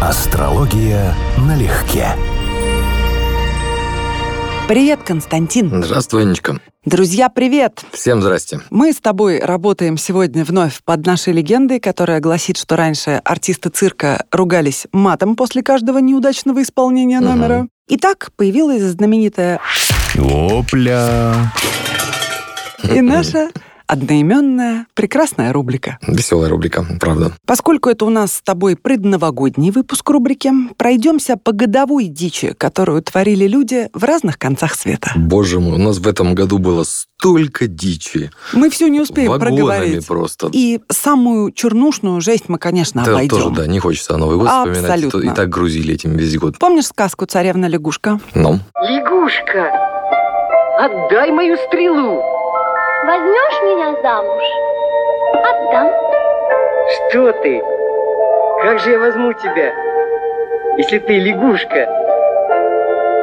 Астрология налегке. Привет, Константин. Здравствуй, Анечка. Друзья, привет! Всем здрасте. Мы с тобой работаем сегодня вновь под нашей легендой, которая гласит, что раньше артисты цирка ругались матом после каждого неудачного исполнения номера. Мгм. Итак, появилась знаменитая Опля. и наша одноименная прекрасная рубрика. Веселая рубрика, правда. Поскольку это у нас с тобой предновогодний выпуск рубрики, пройдемся по годовой дичи, которую творили люди в разных концах света. Боже мой, у нас в этом году было столько дичи. Мы все не успеем Вагонами проговорить. просто. И самую чернушную жесть мы, конечно, обойдем. тоже, да, не хочется Новый год вспоминать. Абсолютно. И так грузили этим весь год. Помнишь сказку «Царевна-лягушка»? Ну, Лягушка, отдай мою стрелу. Возьмешь меня замуж? Отдам. Что ты? Как же я возьму тебя, если ты лягушка?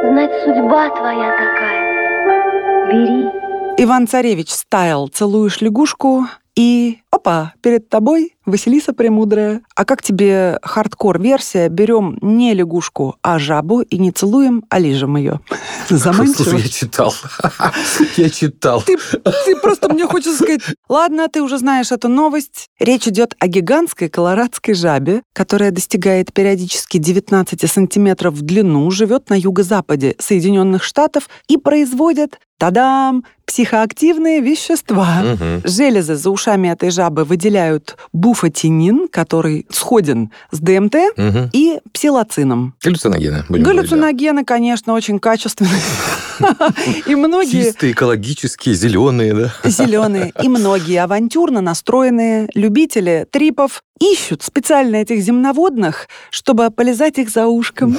Знать, судьба твоя такая. Бери. Иван-царевич стайл «Целуешь лягушку» и опа, перед тобой Василиса Премудрая. А как тебе хардкор-версия? Берем не лягушку, а жабу и не целуем, а лижем ее. Заманчиво. слушай, я читал. Я читал. Ты, ты просто мне хочешь сказать, ладно, ты уже знаешь эту новость. Речь идет о гигантской колорадской жабе, которая достигает периодически 19 сантиметров в длину, живет на юго-западе Соединенных Штатов и производит, тадам, психоактивные вещества. Мгм. Железы за ушами этой жабы выделяют буфатинин, который сходен с ДМТ, Мгм. и псилоцином. Галлюциногены. будем говорить, да. Галлюциногены, конечно, очень качественные. И многие Чистые, экологические, зеленые, да? зеленые, и многие авантюрно настроенные любители трипов ищут специально этих земноводных, чтобы полезать их за ушком.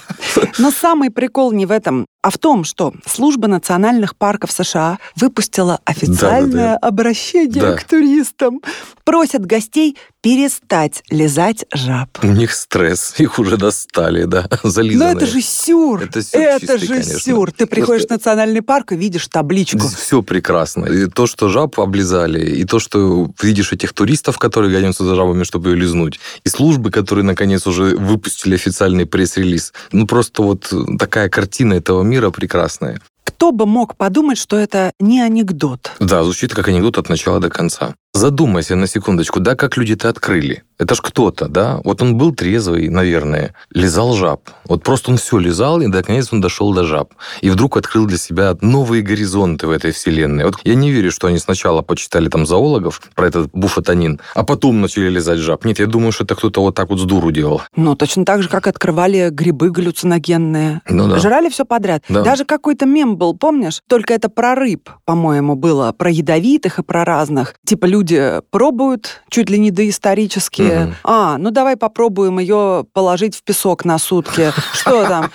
Но самый прикол не в этом, а в том, что служба национальных парков США выпустила официальное обращение Да. к туристам. Просят гостей перестать лизать жаб. У них стресс, их уже достали, да, Но зализанные. это же сюр! Это сюр Это чистый, же конечно. сюр! Ты приходишь в Просто- национальный парк и видишь табличку. Все прекрасно. И то, что жаб облизали, и то, что видишь этих туристов, которые гоняются за жабами, чтобы ее лизнуть, и службы, которые, наконец, уже выпустили официальный пресс-релиз. Ну, просто вот такая картина этого мира прекрасная. Кто бы мог подумать, что это не анекдот? Да, звучит как анекдот от начала до конца. Задумайся на секундочку, да, как люди-то открыли. Это ж кто-то, да? Вот он был трезвый, наверное, лизал жаб. Вот просто он все лизал, и наконец он дошел до жаб. И вдруг открыл для себя новые горизонты в этой вселенной. Вот я не верю, что они сначала почитали там зоологов про этот буфатонин, а потом начали лизать жаб. Нет, я думаю, что это кто-то вот так вот с дуру делал. Ну, точно так же, как открывали грибы галлюциногенные. Ну да. Жрали все подряд. Да. Даже какой-то мем был, помнишь? Только это про рыб, по-моему, было. Про ядовитых и про разных. Типа люди пробуют чуть ли не доисторические. Мгм. А, ну давай попробуем ее положить в песок на сутки. Что там?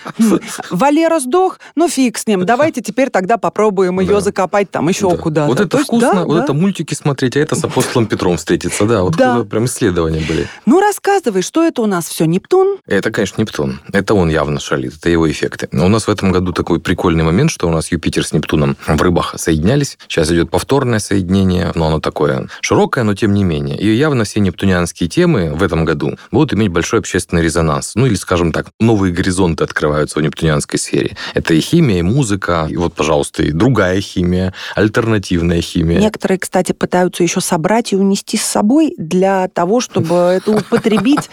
Валера сдох? Ну фиг с ним. Давайте теперь тогда попробуем ее закопать там еще Да. куда-то. Вот То это вкусно, вот это мультики смотреть, а это с апостолом Петром встретиться. Да, вот прям исследования были. Ну рассказывай, что это у нас все Нептун? Это, конечно, Нептун. Это он явно шалит, это его эффекты. Но у нас в этом году такой прикольный момент, что у нас Юпитер с Нептуном в рыбах соединялись. Сейчас идет повторное соединение, но оно такое широкое, но тем не менее. И явно все нептунианские темы в этом году будут иметь большой общественный резонанс. Ну или, скажем так, новые горизонты открываются в нептунианской сфере. Это и химия, и музыка, и вот, пожалуйста, и другая химия, альтернативная химия. Некоторые, кстати, пытаются еще собрать и унести с собой для того, чтобы это употребить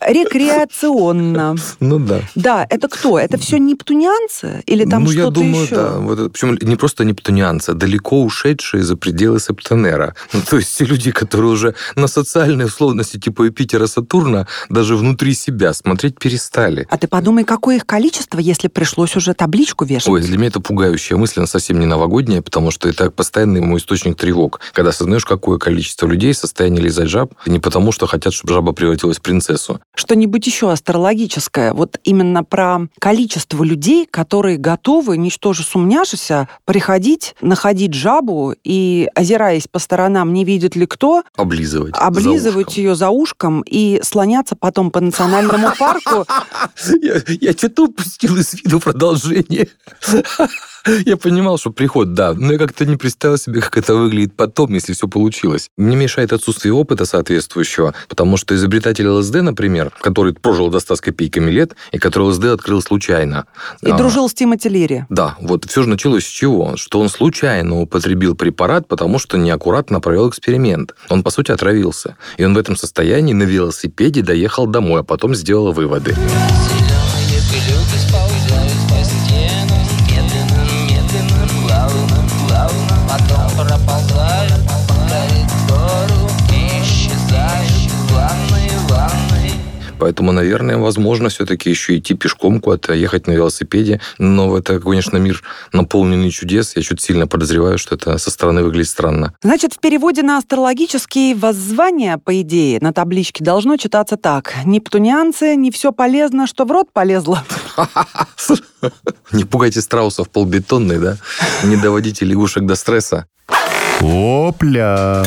рекреационно. Ну да. Да, это кто? Это все нептунианцы? Или там ну, что-то я думаю, еще? да. Вот причем не просто нептунианцы, а далеко ушедшие за пределы Септенера. Ну, то есть те люди, которые уже на социальные условности типа Юпитера, Сатурна даже внутри себя смотреть перестали. А ты подумай, какое их количество, если пришлось уже табличку вешать? Ой, для меня это пугающая мысль, она совсем не новогодняя, потому что это постоянный мой источник тревог. Когда осознаешь, какое количество людей в состоянии лизать жаб, не потому что хотят, чтобы жаба превратилась в принцессу. Что-нибудь еще астрологическое, вот именно про количество людей, которые готовы, ничтоже сумняшися, приходить, находить жабу и, озираясь по сторонам, не видит ли кто, Облизывать. за облизывать ушком. ее за ушком и слоняться потом по национальному парку. Я, что-то упустил из виду продолжение. Я понимал, что приход, да, но я как-то не представил себе, как это выглядит потом, если все получилось. Мне мешает отсутствие опыта соответствующего, потому что изобретатель ЛСД, например, который прожил до 100 с копейками лет, и который ЛСД открыл случайно. И А, дружил с Тимоти Лири. Да, вот все же началось с чего? Что он случайно употребил препарат, потому что неаккуратно провел эксперимент. Он, по сути, отравился. И он в этом состоянии на велосипеде доехал домой, а потом сделал выводы. Зеленые Поэтому, наверное, возможно все-таки еще идти пешком куда-то, ехать на велосипеде. Но это, конечно, мир наполненный чудес. Я чуть сильно подозреваю, что это со стороны выглядит странно. Значит, в переводе на астрологические воззвания, по идее, на табличке должно читаться так. Нептунианцы, не все полезно, что в рот полезло. Не пугайте страусов полбетонный, да? Не доводите лягушек до стресса. Опля.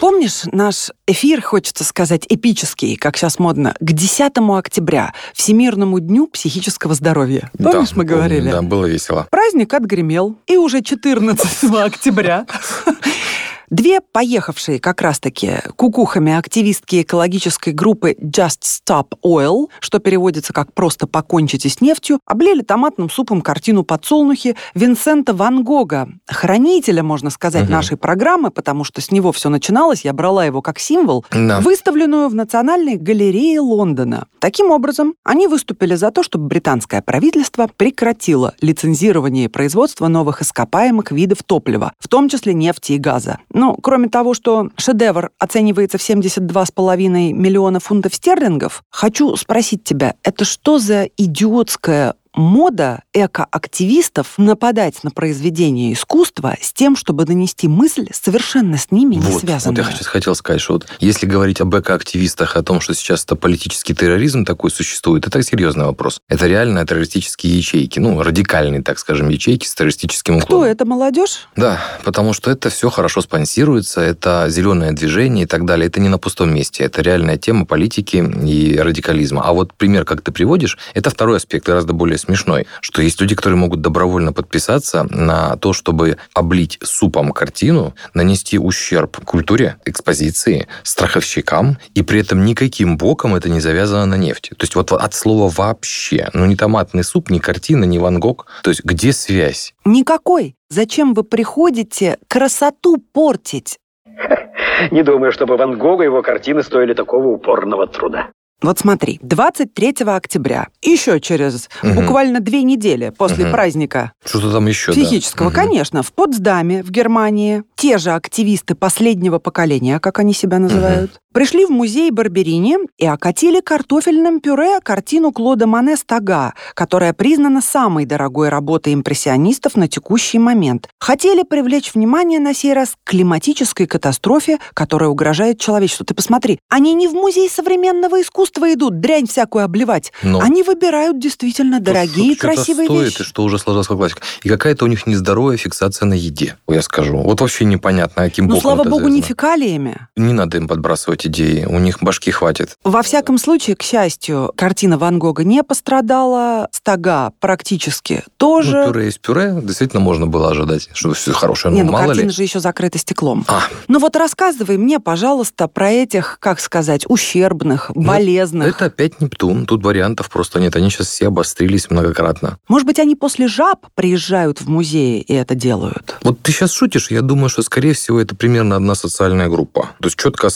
Помнишь наш эфир, хочется сказать, эпический, как сейчас модно, к 10 октября, Всемирному дню психического здоровья? Помнишь, Да, мы помню, говорили? Да, было весело. Праздник отгремел, и уже 14 октября Две поехавшие как раз-таки кукухами активистки экологической группы Just Stop Oil, что переводится как «просто покончите с нефтью», облили томатным супом картину «Подсолнухи» Винсента Ван Гога, хранителя, можно сказать, Мгм. нашей программы, потому что с него все начиналось, я брала его как символ, Да. выставленную в Национальной галерее Лондона. Таким образом, они выступили за то, чтобы британское правительство прекратило лицензирование и производство новых ископаемых видов топлива, в том числе нефти и газа. Ну, кроме того, что шедевр оценивается в 72,5 миллиона фунтов стерлингов, хочу спросить тебя, это что за идиотская мода экоактивистов нападать на произведения искусства с тем, чтобы донести мысль совершенно с ними не Вот, связанную? вот я хотел сказать, что вот если говорить об экоактивистах, о том, что сейчас это политический терроризм такой существует, это серьезный вопрос. Это реально террористические ячейки, ну, радикальные, так скажем, ячейки с террористическим Кто уклоном. это, молодежь? Да, потому что это все хорошо спонсируется, это зеленое движение и так далее. Это не на пустом месте. Это реальная тема политики и радикализма. А вот пример, как ты приводишь, это второй аспект, гораздо более смешной, что есть люди, которые могут добровольно подписаться на то, чтобы облить супом картину, нанести ущерб культуре, экспозиции, страховщикам, и при этом никаким боком это не завязано на нефти. То есть вот от слова вообще. Ну, не томатный суп, ни картина, ни Ван Гог. То есть где связь? Никакой. Зачем вы приходите красоту портить? Не думаю, чтобы Ван Гога и его картины стоили такого упорного труда. Вот смотри, 23 октября, еще через Мгм. буквально две недели после Мгм. праздника Что-то там еще, да? психического, Мгм. конечно, в Потсдаме, в Германии, те же активисты последнего поколения, как они себя называют, пришли в музей Барберини и окатили картофельным пюре картину Клода Мане «Стага», которая признана самой дорогой работой импрессионистов на текущий момент. Хотели привлечь внимание на сей раз к климатической катастрофе, которая угрожает человечеству. Ты посмотри, они не в музей современного искусства идут дрянь всякую обливать. Но- Они выбирают действительно дорогие и Что-то красивые стоит, вещи. и что уже сложилась как классика. И какая-то у них нездоровая фиксация на еде, я скажу. Вот вообще непонятно, каким Ну, боком слава богу, не фекалиями. Не надо им подбрасывать идеи, у них башки хватит. Во всяком случае, к счастью, картина Ван Гога не пострадала, стога практически тоже. Ну, пюре есть пюре, действительно можно было ожидать, что все хорошее, не, ну, ну мало картина ли. же еще закрыта стеклом. А, Ну вот рассказывай мне, пожалуйста, про этих, как сказать, ущербных, болезных. Ну, это опять Нептун, тут вариантов просто нет, они сейчас все обострились многократно. Может быть, они после жаб приезжают в музеи и это делают? Вот ты сейчас шутишь, я думаю, что, скорее всего, это примерно одна социальная группа. То есть четко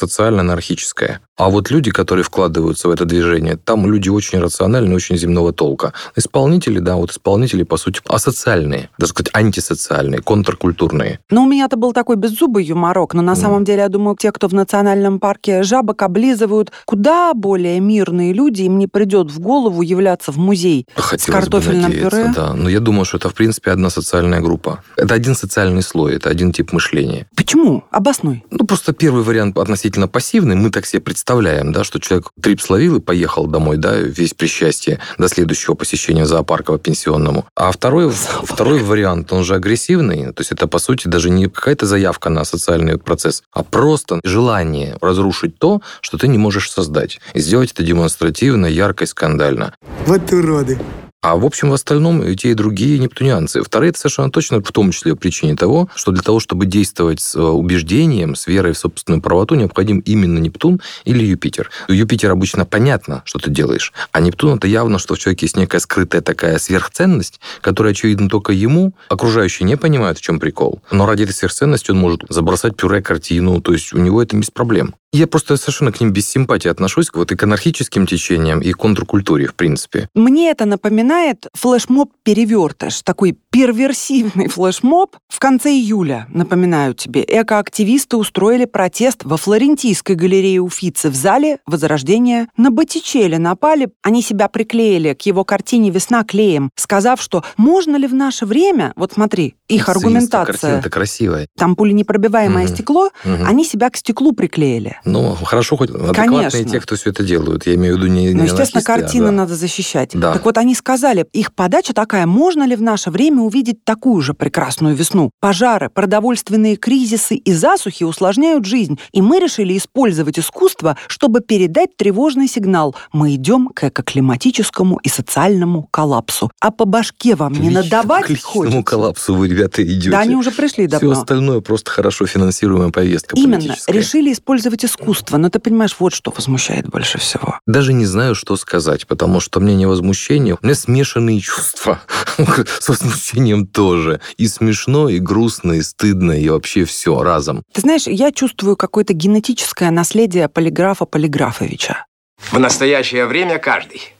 социально-анархическая. А вот люди, которые вкладываются в это движение, там люди очень рациональные, очень земного толка. Исполнители, да, вот исполнители, по сути, асоциальные, даже сказать, антисоциальные, контркультурные. Ну, у меня-то был такой беззубый юморок, но на Мгм. самом деле, я думаю, те, кто в национальном парке жабок облизывают, куда более мирные люди, им не придет в голову являться в музей Хотелось с картофельным бы надеяться, пюре. Да, но я думаю, что это, в принципе, одна социальная группа. Это один социальный слой, это один тип мышления. Почему? Обоснуй. Ну, просто первый вариант относительно пассивный. Мы так себе представляем, да, что человек трип словил и поехал домой, да, весь при счастье до следующего посещения зоопарка по пенсионному. А второй, второй вариант, он же агрессивный. То есть это, по сути, даже не какая-то заявка на социальный процесс, а просто желание разрушить то, что ты не можешь создать. И сделать это демонстративно, ярко и скандально. Вот уроды. А в общем, в остальном и те, и другие нептунианцы. Вторые, это совершенно точно в том числе причине того, что для того, чтобы действовать с э, убеждением, с верой в собственную правоту, необходим именно Нептун или Юпитер. У Юпитера обычно понятно, что ты делаешь, а Нептун это явно, что в человеке есть некая скрытая такая сверхценность, которая очевидна только ему, окружающие не понимают, в чем прикол. Но ради этой сверхценности он может забросать пюре картину, то есть у него это без проблем. Я просто совершенно к ним без симпатии отношусь, вот и к анархическим течениям, и к контркультуре, в принципе. Мне это напоминает флешмоб-перевертыш, такой перверсивный флешмоб. В конце июля, напоминаю тебе, экоактивисты устроили протест во Флорентийской галерее Уфицы в зале Возрождения. На Боттичелли напали, они себя приклеили к его картине «Весна клеем», сказав, что можно ли в наше время, вот смотри, их аргументация, Картина-то красивая. там пуленепробиваемое Мгм. стекло, Мгм. они себя к стеклу приклеили. Ну, хорошо, хоть адекватные Конечно. те, кто все это делают. Я имею в виду не, Ну, не естественно, а картины да. надо защищать. Да. Так вот, они сказали, их подача такая, можно ли в наше время увидеть такую же прекрасную весну? Пожары, продовольственные кризисы и засухи усложняют жизнь, и мы решили использовать искусство, чтобы передать тревожный сигнал. Мы идем к экоклиматическому и социальному коллапсу. А по башке вам не К надавать хочется? коллапсу вы, ребята, идете. Да, они уже пришли Все давно. остальное просто хорошо финансируемая повестка Именно, решили использовать искусство. Но ты понимаешь, вот что возмущает больше всего. Даже не знаю, что сказать, потому что мне не возмущение, у меня смешанные чувства. С возмущением тоже. И смешно, и грустно, и стыдно, и вообще все разом. Ты знаешь, я чувствую какое-то генетическое наследие полиграфа Полиграфовича. В настоящее время каждый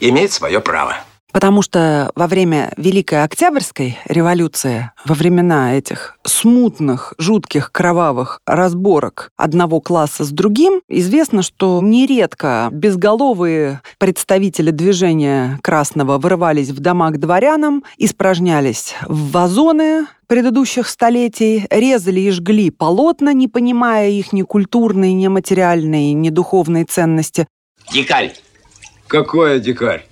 имеет свое право. Потому что во время Великой Октябрьской революции, во времена этих смутных, жутких, кровавых разборок одного класса с другим, известно, что нередко безголовые представители движения красного вырывались в дома к дворянам, испражнялись в вазоны предыдущих столетий, резали и жгли полотна, не понимая их ни культурной, ни материальной, ни духовной ценности, Дикарь. Какой дикарь?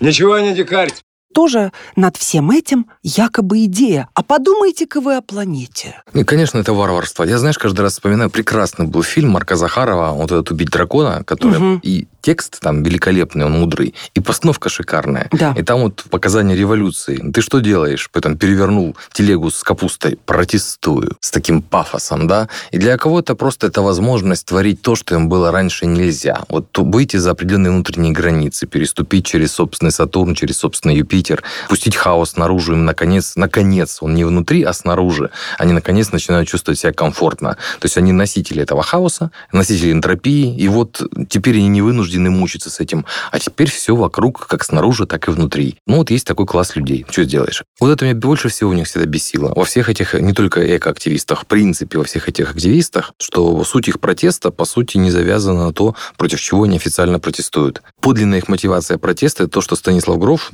Ничего не дикарь. Тоже над всем этим якобы идея. А подумайте-ка вы о планете. И, конечно, это варварство. Я, знаешь, каждый раз вспоминаю, прекрасный был фильм Марка Захарова, вот этот «Убить дракона», который Мгм. и текст там великолепный, он мудрый, и постановка шикарная. Да. И там вот показания революции. Ты что делаешь? Потом перевернул телегу с капустой. Протестую. С таким пафосом, да? И для кого-то просто это возможность творить то, что им было раньше нельзя. Вот выйти за определенные внутренние границы, переступить через собственный Сатурн, через собственный Юпитер, пустить хаос наружу. Им, наконец, наконец, он не внутри, а снаружи. Они, наконец, начинают чувствовать себя комфортно. То есть они носители этого хаоса, носители энтропии, и вот теперь они не вынуждены мучиться с этим. А теперь все вокруг, как снаружи, так и внутри. Ну вот есть такой класс людей. Что сделаешь? Вот это меня больше всего у них всегда бесило. Во всех этих, не только экоактивистах, в принципе, во всех этих активистах, что суть их протеста, по сути, не завязана на то, против чего они официально протестуют. Подлинная их мотивация протеста – это то, что Станислав Гроф,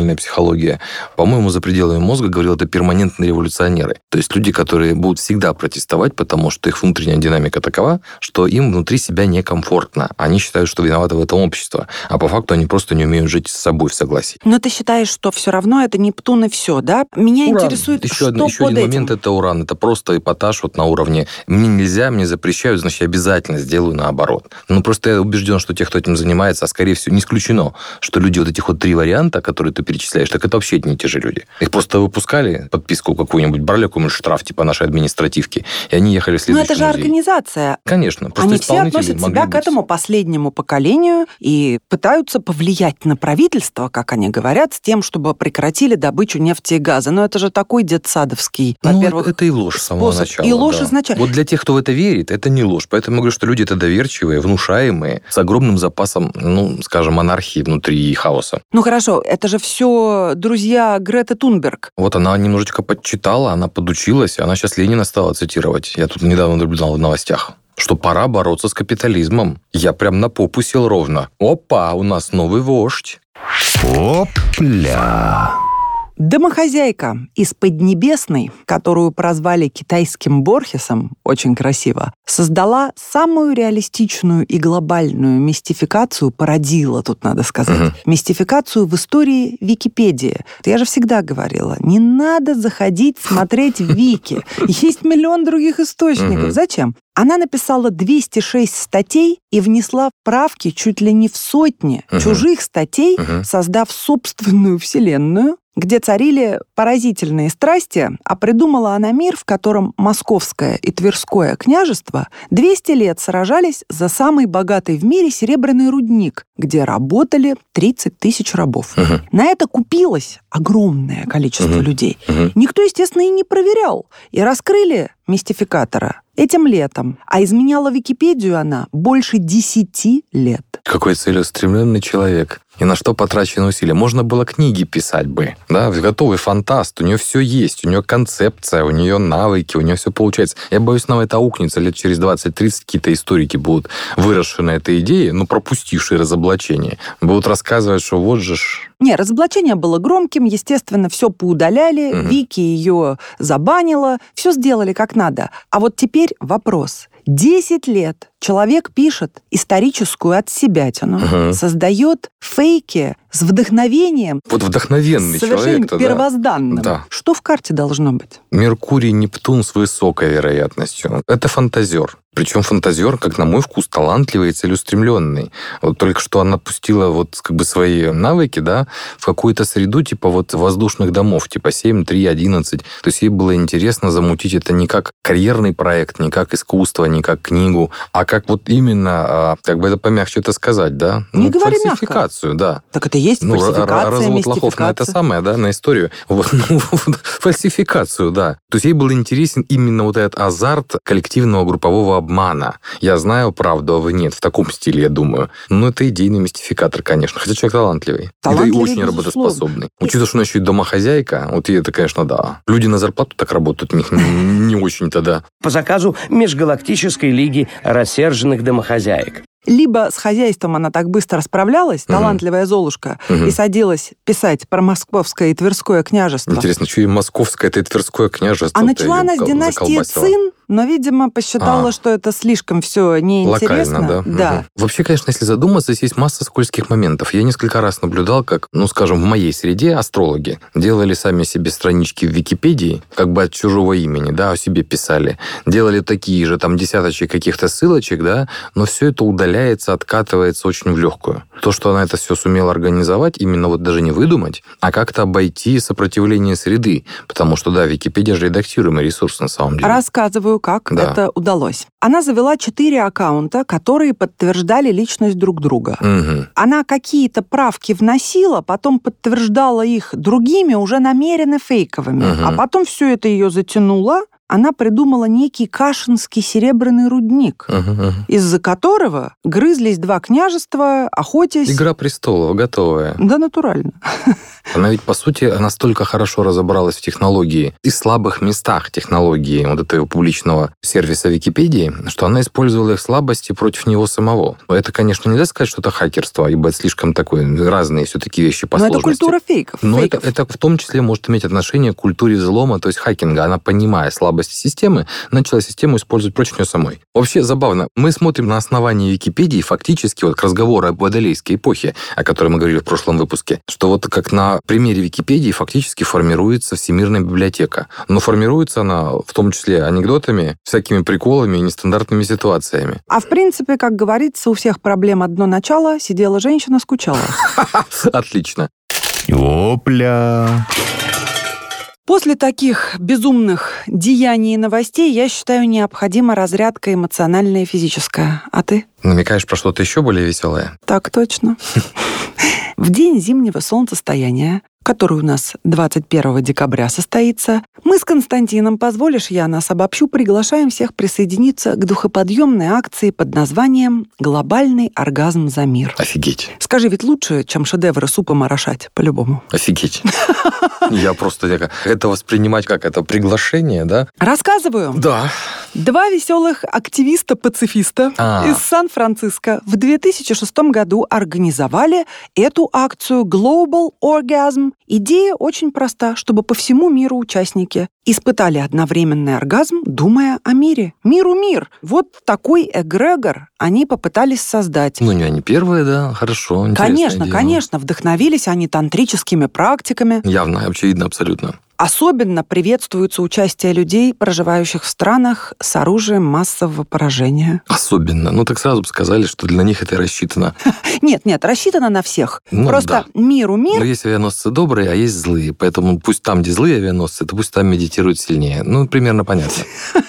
трансперсональная психология, по-моему, за пределами мозга говорил, это перманентные революционеры. То есть люди, которые будут всегда протестовать, потому что их внутренняя динамика такова, что им внутри себя некомфортно. Они считают, что виноваты в этом общество. А по факту они просто не умеют жить с собой в согласии. Но ты считаешь, что все равно это Нептун и все, да? Меня Уран. интересует, еще что один, еще под один этим. момент это уран. Это просто эпатаж вот на уровне мне нельзя, мне запрещают, значит, я обязательно сделаю наоборот. Ну, просто я убежден, что те, кто этим занимается, а скорее всего, не исключено, что люди вот этих вот три варианта, которые ты перечисляешь, так это вообще одни и те же люди. Их просто выпускали, подписку какую-нибудь, брали какой-нибудь штраф, типа нашей административки, и они ехали в Но следующий это же музей. организация. Конечно. Они все относят себя к быть- этому последнему поколению и пытаются повлиять на правительство, как они говорят, с тем, чтобы прекратили добычу нефти и газа. Но это же такой детсадовский, Ну, во-первых, это и ложь с самого способ. начала. И ложь да. изначально. Вот для тех, кто в это верит, это не ложь. Поэтому я говорю, что люди это доверчивые, внушаемые, с огромным запасом, ну, скажем, анархии внутри и хаоса. Ну хорошо, это же все друзья Греты Тунберг. Вот она немножечко подчитала, она подучилась, она сейчас Ленина стала цитировать. Я тут недавно наблюдал в новостях что пора бороться с капитализмом. Я прям на попу сел ровно. Опа, у нас новый вождь. Опля! Домохозяйка из Поднебесной, которую прозвали китайским Борхесом, очень красиво, создала самую реалистичную и глобальную мистификацию, породила, тут надо сказать, Мгм. мистификацию в истории Википедии. Я же всегда говорила, не надо заходить смотреть Вики. Есть миллион других источников. Мгм. Зачем? Она написала 206 статей и внесла правки чуть ли не в сотни Мгм. чужих статей, Мгм. создав собственную вселенную, где царили поразительные страсти, а придумала она мир, в котором Московское и Тверское княжество 200 лет сражались за самый богатый в мире серебряный рудник, где работали 30 тысяч рабов. Мгм. На это купилось огромное количество Мгм. людей. Мгм. Никто, естественно, и не проверял. И раскрыли мистификатора этим летом. А изменяла Википедию она больше 10 лет. Какой целеустремленный человек. И на что потрачено усилия. Можно было книги писать бы. Да, готовый фантаст. У нее все есть. У нее концепция, у нее навыки, у нее все получается. Я боюсь, нам это аукнется. Лет через 20-30 какие-то историки будут выросшие на этой идее, ну, пропустившие разоблачение. Будут рассказывать, что вот же ж... Не, разоблачение было громким, естественно, все поудаляли, Мгм. Вики ее забанила, все сделали как надо. А вот теперь вопрос. 10 лет человек пишет историческую отсебятину, Мгм. создает фейки с вдохновением, Вот вдохновенный совершенно человек-то, да. первозданным. Да. Что в карте должно быть? Меркурий, Нептун с высокой вероятностью. Это фантазер. Причем фантазер, как на мой вкус, талантливый и целеустремленный. Вот только что она пустила вот как бы свои навыки, да, в какую-то среду типа вот воздушных домов, типа 7, 3, 11. То есть ей было интересно замутить это не как карьерный проект, не как искусство, не как книгу, а как вот именно, а, как бы это помягче это сказать, да? Не ну, говори мягко. фальсификацию, да. Так это есть Ну, фальсификация, развод лохов на это самое, да, на историю. Вот, ну, вот, фальсификацию, да. То есть ей был интересен именно вот этот азарт коллективного группового обмана. Я знаю правду, а вы нет. В таком стиле, я думаю. Ну, это идейный мистификатор, конечно. Хотя человек талантливый. Талантливый, и очень безусловно. работоспособный. Учитывая, что она еще и домохозяйка, вот ей это, конечно, да. Люди на зарплату так работают, у них не не очень-то, да. по заказу Межгалактической лиги рассерженных домохозяек. Либо с хозяйством она так быстро справлялась, Мгм. талантливая Золушка, Мгм. и садилась писать про Московское и Тверское княжество. Интересно, что и московское, это и Тверское княжество. А начала она с династии Цин, но, видимо, посчитала, А. что это слишком все неинтересно. Локально, да? Да. Мгм. Вообще, конечно, если задуматься, здесь есть масса скользких моментов. Я несколько раз наблюдал, как, ну, скажем, в моей среде астрологи делали сами себе странички в Википедии, как бы от чужого имени, да, о себе писали. Делали такие же, там, десяточек каких-то ссылочек, да, но все это удаляется, откатывается очень в легкую. То, что она это все сумела организовать, именно вот даже не выдумать, а как-то обойти сопротивление среды. Потому что, да, Википедия же редактируемый ресурс на самом деле. Рассказываю, как Да. это удалось. Она завела четыре аккаунта, которые подтверждали личность друг друга. Мгм. Она какие-то правки вносила, потом подтверждала их другими, уже намеренно фейковыми. Мгм. А потом все это ее затянуло. Она придумала некий кашинский серебряный рудник, Мгм, мгм. из-за которого грызлись два княжества, охотясь. Игра престолов готовая. Да, натурально. Она ведь, по сути, настолько хорошо разобралась в технологии и слабых местах технологии вот этого публичного сервиса Википедии, что она использовала их слабости против него самого. Но это, конечно, нельзя сказать, что это хакерство, ибо это слишком такое, разные все-таки вещи по Но это сложности. культура фейков. Но это, фейков. это в том числе может иметь отношение к культуре взлома, то есть хакинга. Она, понимая слабости системы, начала систему использовать против нее самой. Вообще забавно. Мы смотрим на основании Википедии фактически вот к разговору об водолейской эпохе, о которой мы говорили в прошлом выпуске, что вот как на примере Википедии фактически формируется всемирная библиотека. Но формируется она в том числе анекдотами, всякими приколами и нестандартными ситуациями. А в принципе, как говорится, у всех проблем одно начало. Сидела женщина, скучала. Отлично. Опля. После таких безумных деяний и новостей, я считаю, необходима разрядка эмоциональная и физическая. А ты? Намекаешь про что-то еще более веселое? Так точно. В день зимнего солнцестояния, который у нас 21 декабря состоится, мы с Константином, позволишь, я нас обобщу, приглашаем всех присоединиться к духоподъемной акции под названием «Глобальный оргазм за мир». Офигеть. Скажи, ведь лучше, чем шедевры супом орошать, по-любому. Офигеть. Я просто это воспринимать как это приглашение, да? Рассказываю. Да. Два веселых активиста-пацифиста А. из Сан-Франциско в 2006 году организовали эту акцию Global Orgasm Идея очень проста, чтобы по всему миру участники испытали одновременный оргазм, думая о мире. Миру мир. Вот такой эгрегор они попытались создать. Ну, не они первые, да, хорошо. Конечно, дело. конечно, вдохновились они тантрическими практиками. Явно, очевидно, абсолютно. Особенно приветствуется участие людей, проживающих в странах с оружием массового поражения. Особенно. Ну, так сразу бы сказали, что для них это рассчитано. Нет, нет, рассчитано на всех. Ну, Просто миру Но мир. есть авианосцы добрые, а есть злые. Поэтому пусть там, где злые авианосцы, то пусть там медитируют сильнее. Ну, примерно понятно.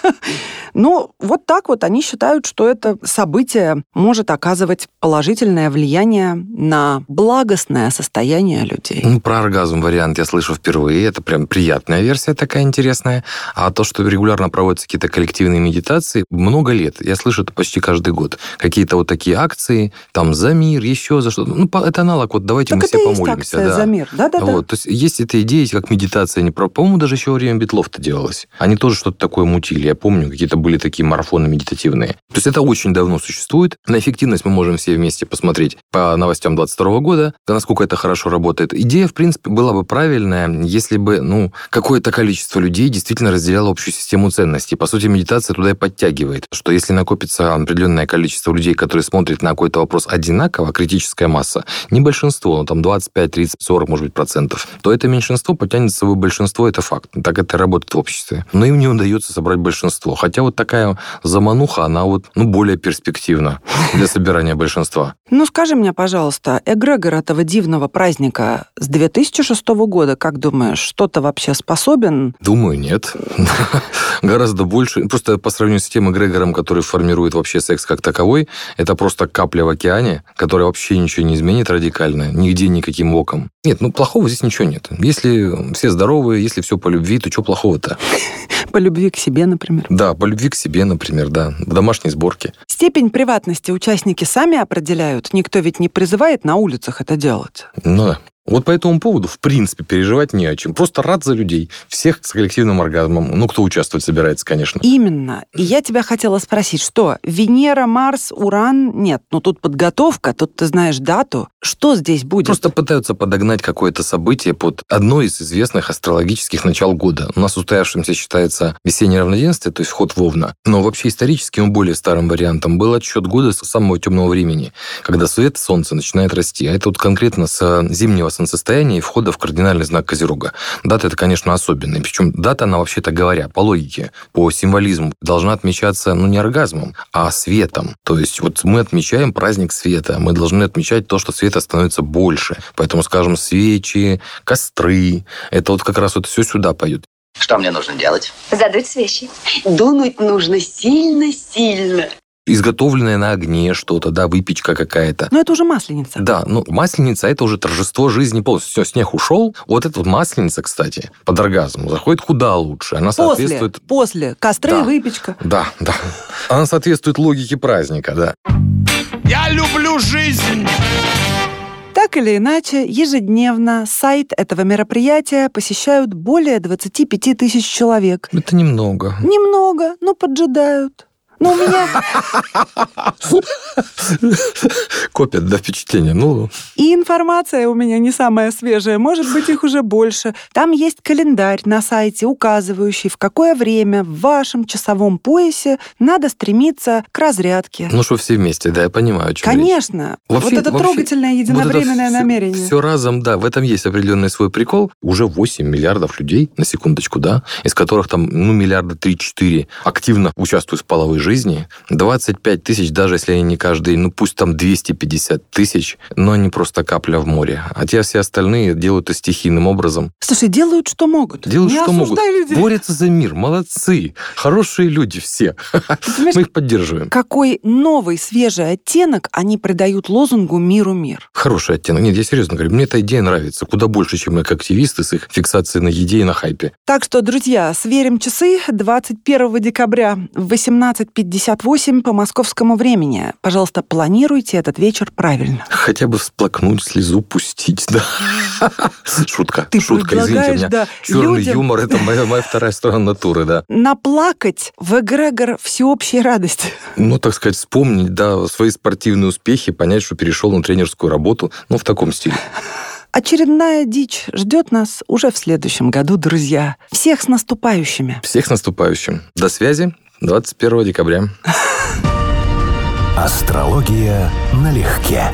Ну, вот так вот они считают, что это событие может оказывать положительное влияние на благостное состояние людей. Ну, про оргазм вариант я слышу впервые. Это прям приятная версия такая интересная. А то, что регулярно проводятся какие-то коллективные медитации, много лет. Я слышу это почти каждый год. Какие-то вот такие акции, там, за мир, еще за что-то. Ну, это аналог, вот давайте Так мы все помолимся. акция да. за мир. Да-да-да. Вот, то есть есть эта идея, как медитация, не про... По-моему, даже еще время Битлов-то делалось. Они тоже что-то такое мутили. Я помню, какие-то были такие марафоны медитативные. То есть это очень давно существует. На эффективность мы можем все вместе посмотреть по новостям 22 года, да, насколько это хорошо работает. Идея, в принципе, была бы правильная, если бы, ну, какое-то количество людей действительно разделяло общую систему ценностей. По сути, медитация туда и подтягивает, что если накопится определенное количество людей, которые смотрят на какой-то вопрос одинаково, критическая масса, не большинство, ну, там 25, 30, 40, может быть, процентов, то это меньшинство потянет за собой большинство, это факт. Так это работает в обществе. Но им не удается собрать большинство. Хотя вот такая замануха, она вот, ну, более перспективна для собирания большинства. Ну, скажи мне, пожалуйста, эгрегор этого дивного праздника с 2006 года, как думаешь, что-то вообще способен? Думаю, нет. Гораздо больше. Просто по сравнению с тем эгрегором, который формирует вообще секс как таковой, это просто капля в океане, которая вообще ничего не изменит радикально, нигде никаким оком. Нет, ну плохого здесь ничего нет. Если все здоровые, если все по любви, то что плохого-то? По любви к себе, например. Да, по любви к себе, например, да. В домашней сборке. Степень приватности участники сами определяют. Никто ведь не призывает на улицах это делать. Ну да. Вот по этому поводу, в принципе, переживать не о чем. Просто рад за людей. Всех с коллективным оргазмом. Ну, кто участвовать собирается, конечно. Именно. И я тебя хотела спросить, что Венера, Марс, Уран? Нет, ну тут подготовка, тут ты знаешь дату. Что здесь будет? Просто пытаются подогнать какое-то событие под одно из известных астрологических начал года. У нас устоявшимся считается весеннее равноденствие, то есть вход в Овна. Но вообще историческим более старым вариантом был отсчет года с самого темного времени, когда свет Солнца начинает расти. А это вот конкретно с зимнего солнцестояния и входа в кардинальный знак Козерога. Дата это, конечно, особенная. Причем дата, она вообще-то говоря, по логике, по символизму, должна отмечаться, ну, не оргазмом, а светом. То есть вот мы отмечаем праздник света. Мы должны отмечать то, что света становится больше. Поэтому, скажем, свечи, костры, это вот как раз вот все сюда пойдет. Что мне нужно делать? Задуть свечи. Дунуть нужно сильно-сильно. Изготовленное на огне что-то, да, выпечка какая-то. Ну это уже масленица. Да, ну масленица это уже торжество жизни полностью. Все, снег ушел. Вот эта вот масленица, кстати, под оргазм заходит куда лучше. Она После, соответствует... после. Костры, Да. выпечка. Да, да. Она соответствует логике праздника, да. Я люблю жизнь! Так или иначе, ежедневно сайт этого мероприятия посещают более 25 тысяч человек. Это немного. Немного, но поджидают. Но у меня Копят, да, впечатление. Ну, и информация у меня не самая свежая, может быть, их уже больше. Там есть календарь на сайте, указывающий, в какое время в вашем часовом поясе надо стремиться к разрядке. ну что все вместе, да, я понимаю, о чем. Конечно. Вообще- вот это вообще, трогательное единовременное намерение. Все разом, да, в этом есть определенный свой прикол. Уже 8 миллиардов людей, на секундочку, да, из которых там, ну, миллиарда 3-4 активно участвуют в половой жизни. 25 тысяч, даже если они не каждый, ну, пусть там 250 тысяч, но они просто капля в море. А те все остальные делают это стихийным образом. Слушай, делают, что могут. Делают, Не что могут. людей. Борются за мир. Молодцы. Хорошие люди все. понимаешь, Мы их поддерживаем. Какой новый, свежий оттенок они придают лозунгу «Миру мир». Хороший оттенок. Нет, я серьезно говорю, мне эта идея нравится куда больше, чем как активисты с их фиксацией на еде и на хайпе. Так что, друзья, сверим часы 21 декабря в 18.58 по московскому времени. Пожалуйста, планируйте этот вечер правильно. Хотя бы всплакнуть, слезу пустить, да. Шутка, Ты шутка, извините меня. да, Черный людям- юмор – это моя, моя вторая сторона натуры, да. Наплакать в эгрегор всеобщей радости. Ну, так сказать, вспомнить, да, свои спортивные успехи, понять, что перешел на тренерскую работу, ну, в таком стиле. Очередная дичь ждет нас уже в следующем году, друзья. Всех с наступающими. Всех с наступающим. До связи 21 декабря. Астрология налегке.